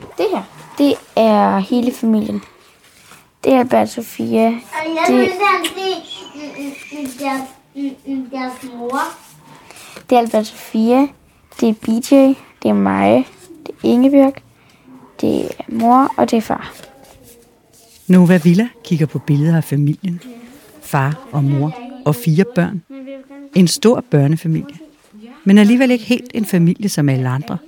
Det her, det er hele familien. Det er Albert Sofia. Og jeg Det- vil gerne se deres, deres mor. Det er Albert Sofia. Det er BJ. Det er mig. Det er Ingebjørg. Det er mor, og det er far. Nova Villa kigger på billeder af familien. Far og mor og fire børn. En stor børnefamilie. Men alligevel ikke helt en familie som alle andre.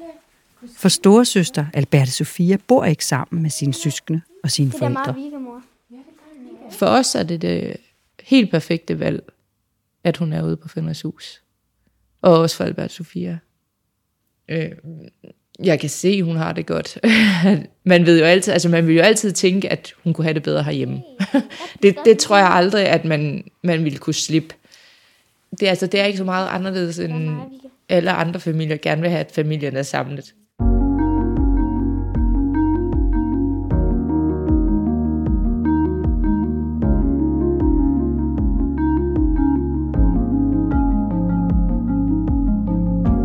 For storesøster Alberte Sofia bor ikke sammen med sine søskende og sine forældre. weekendmor. For os er det det helt perfekte valg, at hun er ude på Fenders hus. Og også for Albert Sofia. Øh, jeg kan se, at hun har det godt. man ved jo altid, altså man vil jo altid tænke, at hun kunne have det bedre herhjemme. det, det tror jeg aldrig, at man, man ville kunne slippe. Det, er, altså, det er ikke så meget anderledes, end alle andre familier gerne vil have, at familien er samlet.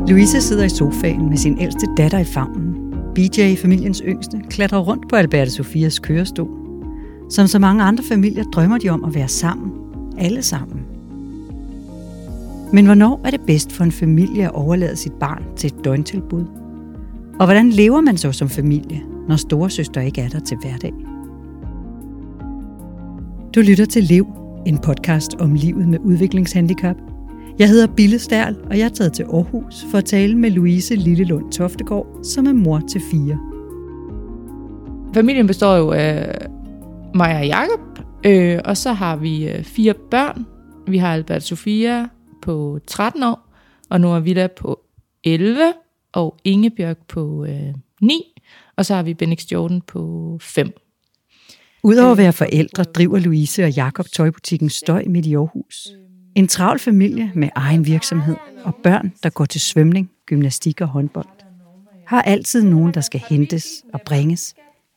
Louise sidder i sofaen med sin ældste datter i favnen. BJ, familiens yngste, klatrer rundt på Alberte Sofias kørestol. Som så mange andre familier drømmer de om at være sammen. Alle sammen. Men hvornår er det bedst for en familie at overlade sit barn til et døgntilbud? Og hvordan lever man så som familie, når storesøster ikke er der til hverdag? Du lytter til Lev, en podcast om livet med udviklingshandicap – jeg hedder Bille Stærl, og jeg er taget til Aarhus for at tale med Louise Lillelund Toftegård, som er mor til fire. Familien består jo af mig og Jakob, øh, og så har vi øh, fire børn. Vi har Albert Sofia på 13 år, og nu er Villa på 11, og Ingebjørg på øh, 9, og så har vi Benix Jordan på 5. Udover at være forældre, driver Louise og Jakob tøjbutikken Støj midt i Aarhus. En travl familie med egen virksomhed og børn, der går til svømning, gymnastik og håndbold. Har altid nogen, der skal hentes og bringes,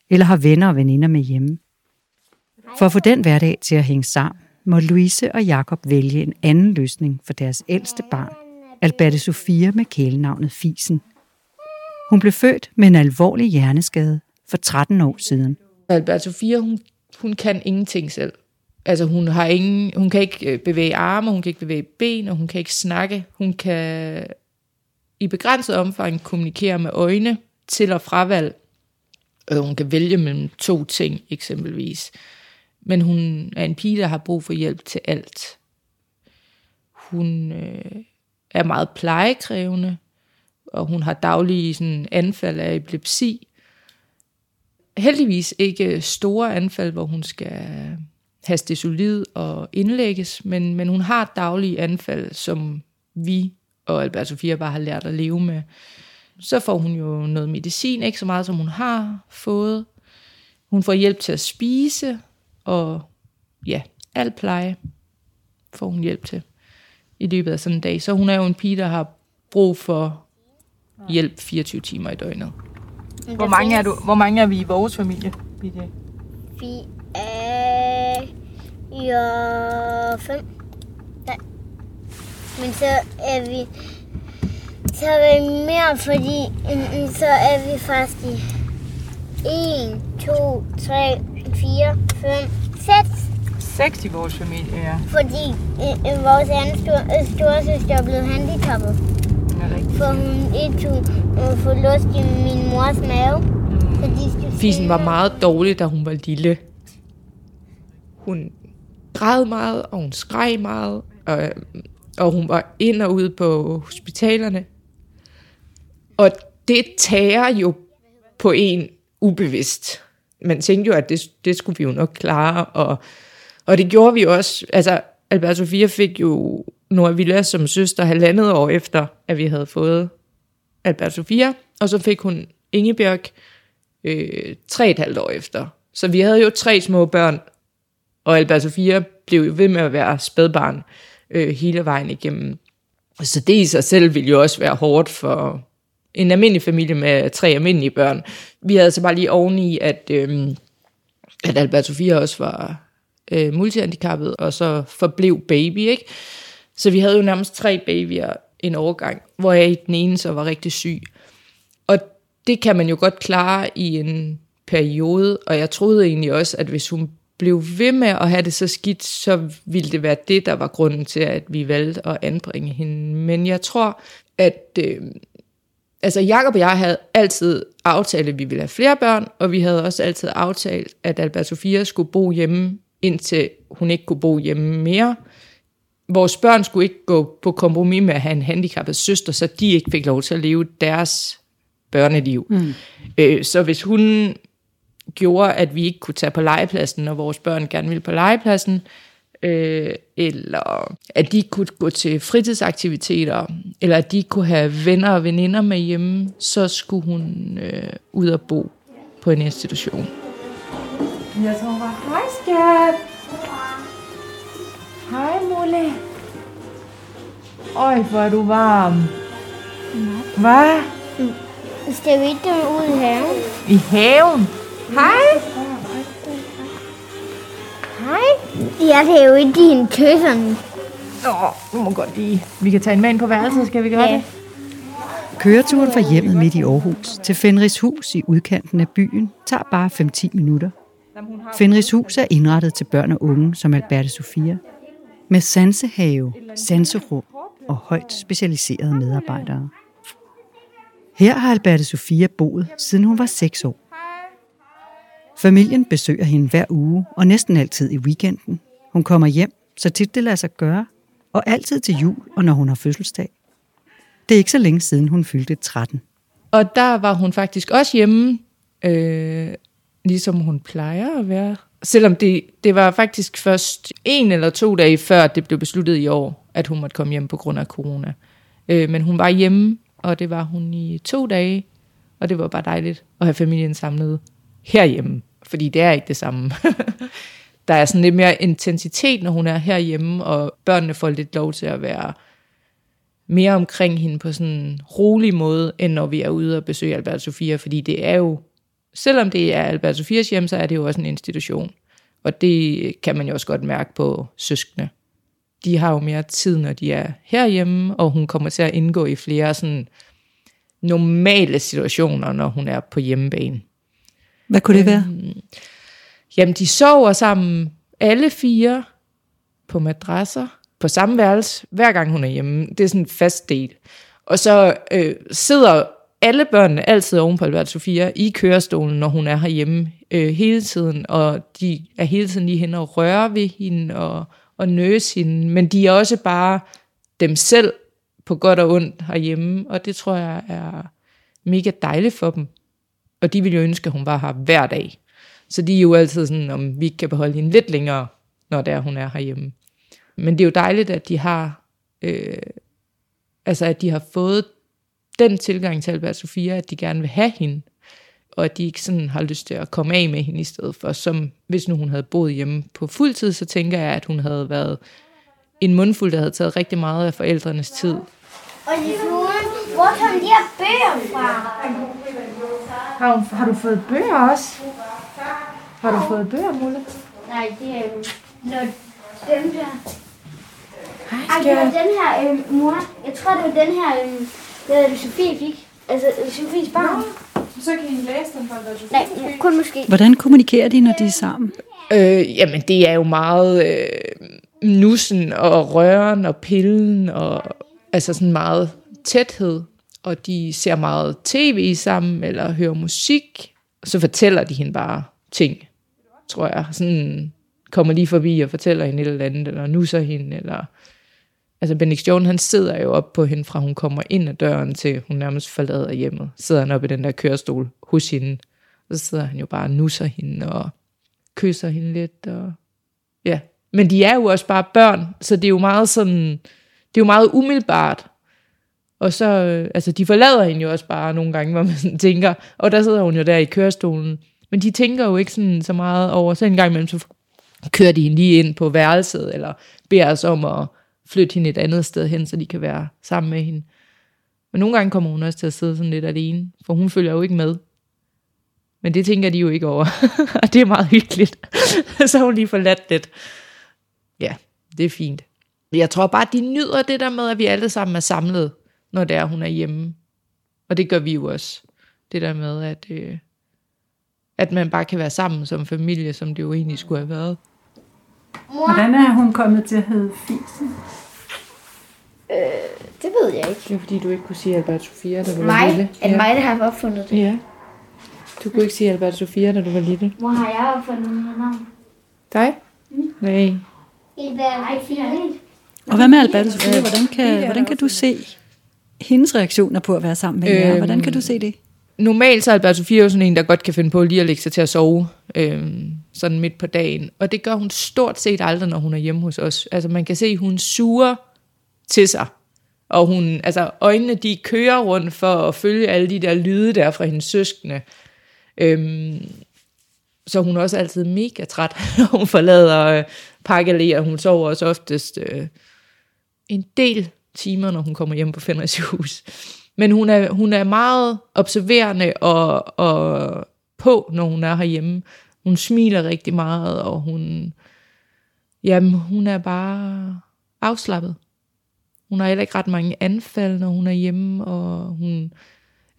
eller har venner og veninder med hjemme. For at få den hverdag til at hænge sammen, må Louise og Jakob vælge en anden løsning for deres ældste barn, Alberte Sofia med kælenavnet Fisen. Hun blev født med en alvorlig hjerneskade for 13 år siden. Albert Sofia, hun, hun kan ingenting selv. Altså hun har ingen, hun kan ikke øh, bevæge arme, hun kan ikke bevæge ben, og hun kan ikke snakke. Hun kan i begrænset omfang kommunikere med øjne til og fravalg. Og hun kan vælge mellem to ting eksempelvis. Men hun er en pige, der har brug for hjælp til alt. Hun øh, er meget plejekrævende, og hun har daglige sådan, anfald af epilepsi. Heldigvis ikke store anfald, hvor hun skal have solid og indlægges, men, men hun har daglige anfald, som vi og Albert Sofia bare har lært at leve med. Så får hun jo noget medicin, ikke så meget som hun har fået. Hun får hjælp til at spise, og ja, al pleje får hun hjælp til i løbet af sådan en dag. Så hun er jo en pige, der har brug for hjælp 24 timer i døgnet. Hvor mange er du? Hvor mange er vi i vores familie? Vi er jo fem. Nej. Men så er vi så er vi mere, fordi mm, mm, så er vi faktisk i 1, 2, 3, 4, 5, 6. Seks i vores familie, ja. Fordi øh, øh, vores anden stor, øh, storesøster er blevet handicappet. Rigtigt. For hun ikke tog øh, få luft i min mors mave. Fordi skulle Fisen var meget dårlig, da hun var lille. Hun græd meget, og hun skreg meget, og, og hun var ind og ud på hospitalerne. Og det tager jo på en ubevidst. Man tænkte jo, at det, det skulle vi jo nok klare, og, og det gjorde vi også. Altså, Albert Sofia fik jo Nora Villa som søster halvandet år efter, at vi havde fået Albert Sofia, og så fik hun Ingebjørg øh, tre og et halvt år efter. Så vi havde jo tre små børn, og Albert Sofia blev jo ved med at være spædbarn øh, hele vejen igennem. Så det i sig selv ville jo også være hårdt for en almindelig familie med tre almindelige børn. Vi havde så bare lige oveni, at, øh, at Albert Sofia også var øh, multihandicappet, og så forblev baby, ikke? Så vi havde jo nærmest tre babyer en overgang, hvor jeg den ene så var rigtig syg. Og det kan man jo godt klare i en periode, og jeg troede egentlig også, at hvis hun blev ved med at have det så skidt, så ville det være det, der var grunden til, at vi valgte at anbringe hende. Men jeg tror, at øh, altså Jacob og jeg havde altid aftalt, at vi ville have flere børn, og vi havde også altid aftalt, at Albert Sofia skulle bo hjemme, indtil hun ikke kunne bo hjemme mere. Vores børn skulle ikke gå på kompromis med at have en handicappet søster, så de ikke fik lov til at leve deres børneliv. Mm. Øh, så hvis hun gjorde, at vi ikke kunne tage på legepladsen, når vores børn gerne ville på legepladsen, øh, eller at de kunne gå til fritidsaktiviteter, eller at de kunne have venner og veninder med hjemme, så skulle hun øh, ud og bo på en institution. Jeg tror bare, hej skat. Hej Mulle. Øj, hvor er du varm. Hvad? Skal vi ikke ud i haven? I haven? Hej. Hej. Det er jo ikke dine tøserne. Åh, du må godt lige. Vi kan tage en mand på værelset, skal vi gøre Ja. det? Køreturen fra hjemmet midt i Aarhus til Fenrishus i udkanten af byen tager bare 5-10 minutter. Fenrishus er indrettet til børn og unge som Alberte Sofia. Med sansehave, sanserum og højt specialiserede medarbejdere. Her har Alberte Sofia boet, siden hun var 6 år. Familien besøger hende hver uge, og næsten altid i weekenden. Hun kommer hjem, så tit det lader sig gøre, og altid til jul og når hun har fødselsdag. Det er ikke så længe siden, hun fyldte 13. Og der var hun faktisk også hjemme, øh, ligesom hun plejer at være. Selvom det, det var faktisk først en eller to dage før, det blev besluttet i år, at hun måtte komme hjem på grund af corona. Øh, men hun var hjemme, og det var hun i to dage, og det var bare dejligt at have familien samlet herhjemme, fordi det er ikke det samme. der er sådan lidt mere intensitet, når hun er herhjemme, og børnene får lidt lov til at være mere omkring hende på sådan en rolig måde, end når vi er ude og besøge Albert Sofia, fordi det er jo, selvom det er Albert Sofias hjem, så er det jo også en institution. Og det kan man jo også godt mærke på søskende. De har jo mere tid, når de er herhjemme, og hun kommer til at indgå i flere sådan normale situationer, når hun er på hjemmebane. Hvad kunne det være? Øhm, jamen, de sover sammen, alle fire, på madrasser, på samme værelse, hver gang hun er hjemme. Det er sådan en fast del. Og så øh, sidder alle børnene altid oven på Albert Sofia i kørestolen, når hun er herhjemme øh, hele tiden, og de er hele tiden lige hen og rører ved hende og, og nøse hende, men de er også bare dem selv på godt og ondt herhjemme, og det tror jeg er mega dejligt for dem. Og de ville jo ønske, at hun var her hver dag. Så de er jo altid sådan, om vi ikke kan beholde hende lidt længere, når det er, hun er herhjemme. Men det er jo dejligt, at de har, øh, altså at de har fået den tilgang til Albert Sofia, at de gerne vil have hende, og at de ikke sådan har lyst til at komme af med hende i stedet for, som hvis nu hun havde boet hjemme på fuld tid, så tænker jeg, at hun havde været en mundfuld, der havde taget rigtig meget af forældrenes tid. Og hvor kom de her bøger fra? Har, hun, har du fået bøger også? Har du fået bøger, Mulle? Nej, det er jo når dem der. Ej, det var den her, øh, mor. Jeg tror, det var den her, øh, det var Sofie fik. Altså, Sofies barn. Så kan I læse den for dig. Nej, kun måske. Hvordan kommunikerer de, når de er sammen? Øh, jamen, det er jo meget øh, nussen og røren og pillen, og altså sådan meget tæthed. Og de ser meget tv sammen, eller hører musik. Og så fortæller de hende bare ting, tror jeg. Sådan kommer lige forbi og fortæller hende et eller andet, eller nusser hende, eller... Altså Benedict Jones, han sidder jo op på hende, fra hun kommer ind ad døren, til hun nærmest forlader hjemmet. Sidder han op i den der kørestol hos hende. Og så sidder han jo bare og nusser hende, og kysser hende lidt. Og, ja. Men de er jo også bare børn, så det er jo meget sådan, det er jo meget umiddelbart. Og så, øh, altså de forlader hende jo også bare nogle gange, hvor man sådan tænker, og der sidder hun jo der i kørestolen. Men de tænker jo ikke sådan så meget over, så en gang imellem, så kører de hende lige ind på værelset, eller beder os om at flytte hende et andet sted hen, så de kan være sammen med hende. Men nogle gange kommer hun også til at sidde sådan lidt alene, for hun følger jo ikke med. Men det tænker de jo ikke over. Og det er meget hyggeligt. så har hun lige forladt lidt. Ja, det er fint. Jeg tror bare, at de nyder det der med, at vi alle sammen er samlet, når det er, hun er hjemme. Og det gør vi jo også. Det der med, at, øh, at man bare kan være sammen som familie, som det jo egentlig skulle have været. Hvordan er hun kommet til at hedde Fisen? Det ved jeg ikke. Det er fordi, du ikke kunne sige Albert Sofia, da du var Mig? lille. Er det mig, der har opfundet det? Ja. Du kunne ikke sige Albert Sofia, da du var lille. Hvor har jeg opfundet mit navn? Dig? Nej. Nej, fint. Og hvad med Alberte Sofie? Hvordan kan, hvordan kan du se hendes reaktioner på at være sammen med jer? Øhm, Hvordan kan du se det? Normalt så er Albert Sofia jo sådan en, der godt kan finde på lige at lægge sig til at sove, øhm, sådan midt på dagen. Og det gør hun stort set aldrig, når hun er hjemme hos os. Altså man kan se, at hun suger til sig. Og hun, altså øjnene, de kører rundt for at følge alle de der lyde der fra hendes søskende. Øhm, så hun er også altid mega træt, når hun forlader øh, Pakkelæ, og hun sover også oftest øh, en del timer, når hun kommer hjem på Fenrishus. Men hun er, hun er meget observerende og, og på, når hun er herhjemme. Hun smiler rigtig meget, og hun, jamen, hun er bare afslappet. Hun har heller ikke ret mange anfald, når hun er hjemme, og hun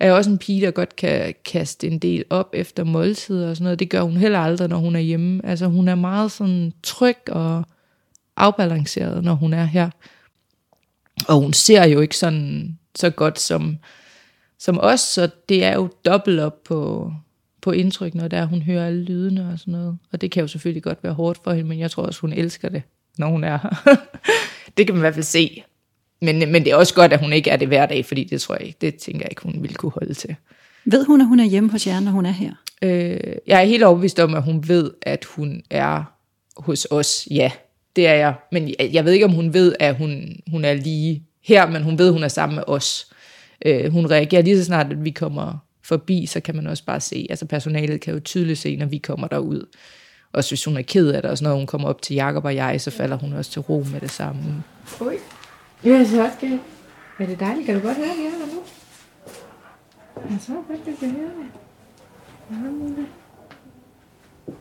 er også en pige, der godt kan kaste en del op efter måltider og sådan noget. Det gør hun heller aldrig, når hun er hjemme. Altså hun er meget sådan tryg og afbalanceret, når hun er her. Og hun ser jo ikke sådan så godt som, som os, så det er jo dobbelt op på, på indtryk, når der hun hører alle lydene og sådan noget. Og det kan jo selvfølgelig godt være hårdt for hende, men jeg tror også, hun elsker det, når hun er her. det kan man i hvert fald se. Men, men det er også godt, at hun ikke er det hver dag, fordi det tror jeg ikke, det tænker jeg ikke, hun ville kunne holde til. Ved hun, at hun er hjemme hos jer, når hun er her? Øh, jeg er helt overbevist om, at hun ved, at hun er hos os. Ja, det er jeg. Men jeg, ved ikke, om hun ved, at hun, hun er lige her, men hun ved, at hun er sammen med os. Øh, hun reagerer lige så snart, at vi kommer forbi, så kan man også bare se, altså personalet kan jo tydeligt se, når vi kommer derud. Og hvis hun er ked af det, og sådan når hun kommer op til Jakob og jeg, så falder hun også til ro med det samme. Oj. Ja, så også det. Er det dejligt? Kan du godt høre, at vi er der nu? Jeg så godt, det kan høre det.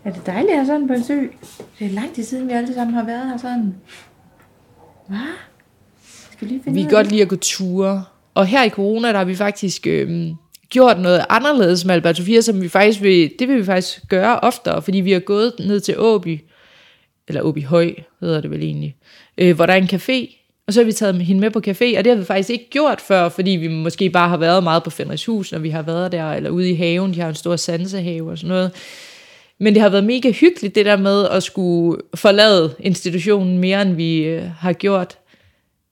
Er det dejligt at have sådan på en sø? Det er lang tid siden, vi alle sammen har været her sådan. Hvad? Skal vi lige finde Vi kan godt lide at gå ture. Og her i corona, der har vi faktisk øhm, gjort noget anderledes med Albert Sofia, som vi faktisk vil, det vil vi faktisk gøre oftere, fordi vi har gået ned til Åby, eller Åby Høj hedder det vel egentlig, øh, hvor der er en café, og så har vi taget hende med på café, og det har vi faktisk ikke gjort før, fordi vi måske bare har været meget på Fenrishus, når vi har været der, eller ude i haven, de har en stor sansehave og sådan noget. Men det har været mega hyggeligt, det der med at skulle forlade institutionen mere, end vi øh, har gjort.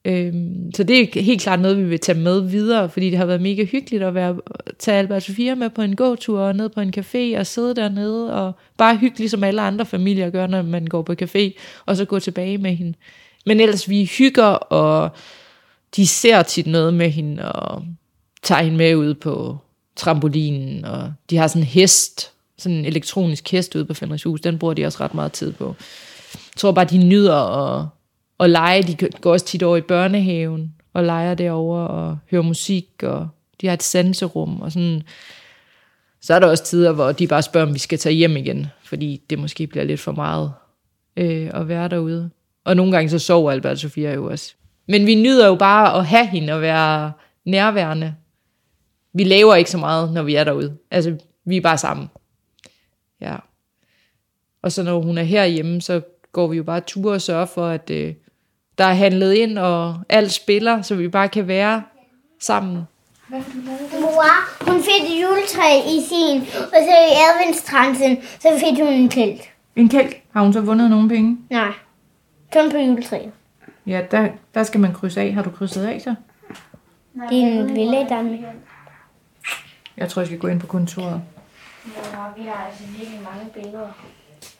Øhm, så det er helt klart noget, vi vil tage med videre, fordi det har været mega hyggeligt at være, tage Albert Sofia med på en gåtur, og ned på en café, og sidde dernede, og bare hygge, som alle andre familier gør, når man går på café, og så gå tilbage med hende. Men ellers vi hygger, og de ser tit noget med hende, og tager hende med ud på trampolinen, og de har sådan en hest, sådan en elektronisk hest ude på Fenrishus, den bruger de også ret meget tid på. Jeg tror bare, de nyder at, at lege. De går også tit over i børnehaven og leger derover og hører musik, og de har et sanserum og sådan. Så er der også tider, hvor de bare spørger, om vi skal tage hjem igen, fordi det måske bliver lidt for meget øh, at være derude. Og nogle gange så sover Albert og Sofia jo også. Men vi nyder jo bare at have hende og være nærværende. Vi laver ikke så meget, når vi er derude. Altså, vi er bare sammen. Ja. Og så når hun er herhjemme, så går vi jo bare ture og sørger for, at øh, der er handlet ind, og alt spiller, så vi bare kan være sammen. Mor, hun fik et juletræ i sin, og så i adventstransen, så fik hun en telt. En kælk. Har hun så vundet nogle penge? Nej, kun på juletræet. Ja, der, der skal man krydse af. Har du krydset af så? Det er en lille Danmark. Jeg tror, jeg skal gå ind på kontoret. Vi har altså virkelig mange billeder.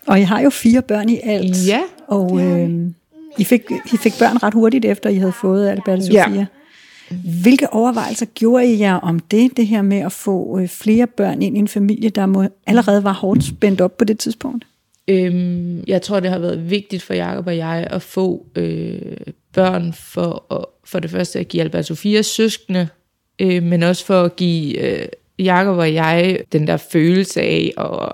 Og I har jo fire børn i alt. Ja. Og øh, I, fik, I fik børn ret hurtigt efter, I havde fået Albert og Ja. Sofia. Hvilke overvejelser gjorde I jer om det, det her med at få øh, flere børn ind i en familie, der må, allerede var hårdt spændt op på det tidspunkt? Øhm, jeg tror, det har været vigtigt for Jakob og jeg at få øh, børn for, at, for det første at give Albert Sofias søskende, øh, men også for at give øh, Jakob og jeg den der følelse af at,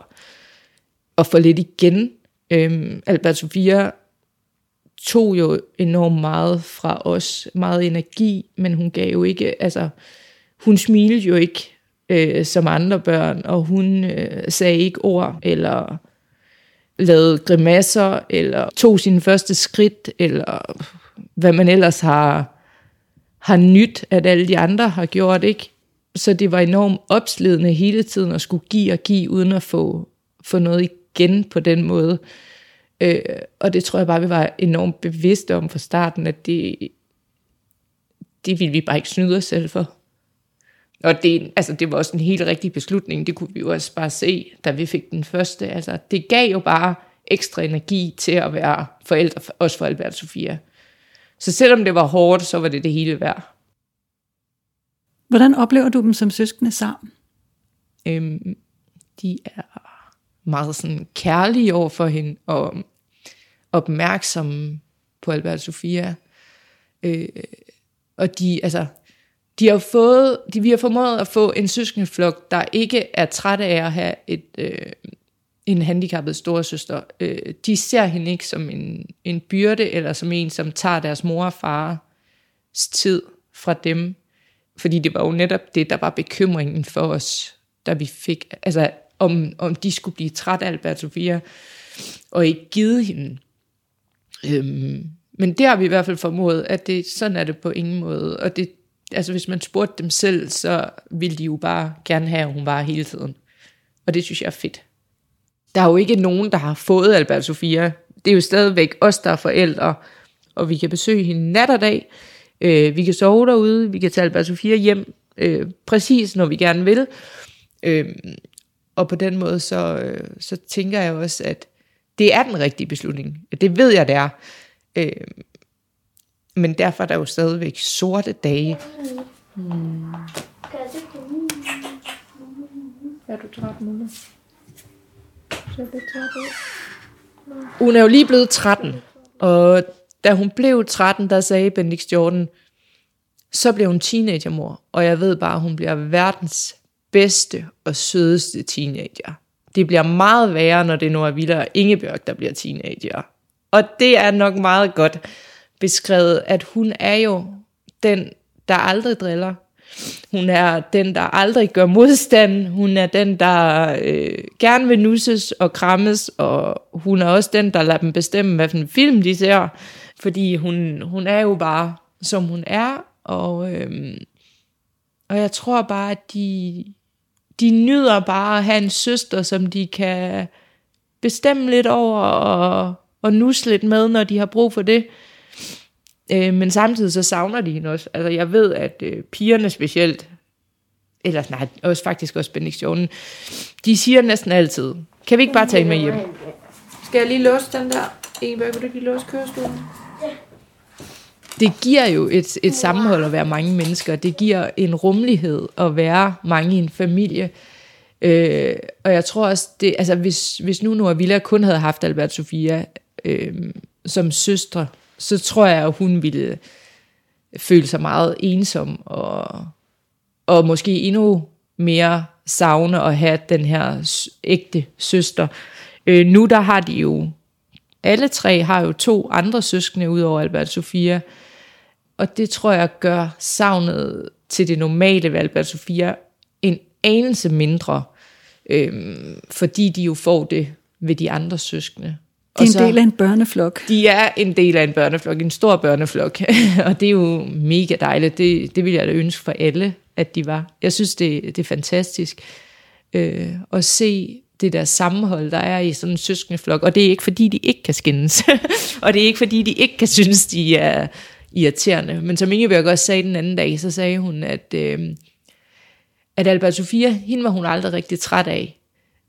at få lidt igen. Øhm, Albert Sofia tog jo enormt meget fra os, meget energi, men hun gav jo ikke, altså, hun smilede jo ikke øh, som andre børn, og hun øh, sagde ikke ord, eller lavede grimasser, eller tog sine første skridt, eller hvad man ellers har, har nyt, at alle de andre har gjort, ikke? Så det var enormt opslidende hele tiden at skulle give og give, uden at få, få noget igen på den måde. Øh, og det tror jeg bare, vi var enormt bevidste om fra starten, at det, det ville vi bare ikke snyde os selv for. Og det, altså, det var også en helt rigtig beslutning, det kunne vi jo også bare se, da vi fik den første. Altså, det gav jo bare ekstra energi til at være forældre, også for Albert og Sofia. Så selvom det var hårdt, så var det det hele værd. Hvordan oplever du dem som søskende sammen? Øhm, de er meget sådan kærlige over for hende, og opmærksomme på Albert og Sofia. Øh, og de, altså, de har fået, de, vi har formået at få en søskendeflok, der ikke er trætte af at have et, øh, en handicappet storesøster. Øh, de ser hende ikke som en, en byrde, eller som en, som tager deres mor og fars tid fra dem. Fordi det var jo netop det, der var bekymringen for os, da vi fik, altså om, om de skulle blive træt af Albert Sofia, og ikke give hende. Øhm, men det har vi i hvert fald formået, at det, sådan er det på ingen måde. Og det, altså hvis man spurgte dem selv, så ville de jo bare gerne have, at hun var hele tiden. Og det synes jeg er fedt. Der er jo ikke nogen, der har fået Albert Sofia. Det er jo stadigvæk os, der er forældre, og vi kan besøge hende nat og dag. Øh, vi kan sove derude, vi kan tage Albert Sofia hjem, øh, præcis når vi gerne vil. Øh, og på den måde, så, øh, så tænker jeg også, at det er den rigtige beslutning. Det ved jeg, det er. Øh, men derfor er der jo stadigvæk sorte dage. Hmm. Er du træt, Mulle? Hun er jo lige blevet 13, og da hun blev 13, der sagde Benedict Jordan, så blev hun teenagermor, og jeg ved bare, at hun bliver verdens bedste og sødeste teenager. Det bliver meget værre, når det nu er Villa og Ingebjørg, der bliver teenager. Og det er nok meget godt beskrevet, at hun er jo den, der aldrig driller. Hun er den, der aldrig gør modstand. Hun er den, der øh, gerne vil nusses og krammes. Og hun er også den, der lader dem bestemme, hvilken film de ser. Fordi hun, hun er jo bare, som hun er. Og, øhm, og jeg tror bare, at de, de nyder bare at have en søster, som de kan bestemme lidt over og, og nusle lidt med, når de har brug for det. Øh, men samtidig så savner de hende også. Altså jeg ved, at øh, pigerne specielt, eller nej, også faktisk også Benediktionen, de siger næsten altid, kan vi ikke bare tage med hjem? Skal jeg lige låse den der? Ingeborg, vil du lige låse kørestolen? Det giver jo et, et sammenhold at være mange mennesker. Det giver en rummelighed at være mange i en familie. Øh, og jeg tror også, det, altså hvis, hvis nu Nora Villa kun havde haft Albert Sofia øh, som søstre, så tror jeg, at hun ville føle sig meget ensom, og, og måske endnu mere savne at have den her ægte søster. Øh, nu der har de jo, alle tre har jo to andre søskende ud over Albert Sofia, og det tror jeg gør savnet til det normale ved Albert Sofia en anelse mindre, øh, fordi de jo får det ved de andre søskende. De er en så, del af en børneflok. De er en del af en børneflok, en stor børneflok. og det er jo mega dejligt. Det, det vil jeg da ønske for alle, at de var. Jeg synes, det, det er fantastisk øh, at se det der sammenhold, der er i sådan en søskendeflok. Og det er ikke, fordi de ikke kan skændes. og det er ikke, fordi de ikke kan synes, de er irriterende. Men som Ingeborg også sagde den anden dag, så sagde hun, at, øh, at Albert Sofia, hende var hun aldrig rigtig træt af.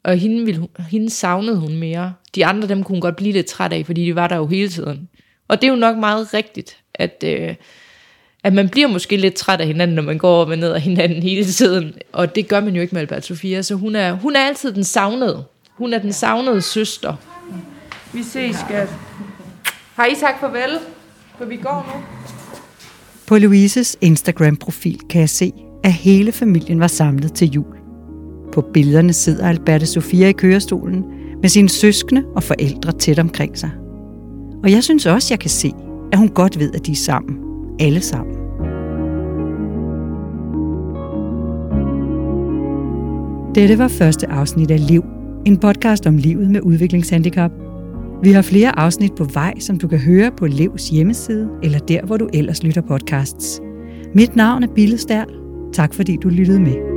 Og hende, ville, hende savnede hun mere. De andre, dem kunne hun godt blive lidt træt af, fordi de var der jo hele tiden. Og det er jo nok meget rigtigt, at, øh, at man bliver måske lidt træt af hinanden, når man går op og ned af hinanden hele tiden. Og det gør man jo ikke med Albert Sofia, så hun er, hun er altid den savnede. Hun er den savnede søster. Vi ses, skat. Har I sagt farvel? For vi går nu. På Louises Instagram-profil kan jeg se, at hele familien var samlet til jul. På billederne sidder Alberte Sofia i kørestolen med sine søskende og forældre tæt omkring sig. Og jeg synes også, jeg kan se, at hun godt ved, at de er sammen. Alle sammen. Dette var første afsnit af Liv, en podcast om livet med udviklingshandicap. Vi har flere afsnit på vej, som du kan høre på Levs hjemmeside, eller der, hvor du ellers lytter podcasts. Mit navn er Bille Stærl. Tak fordi du lyttede med.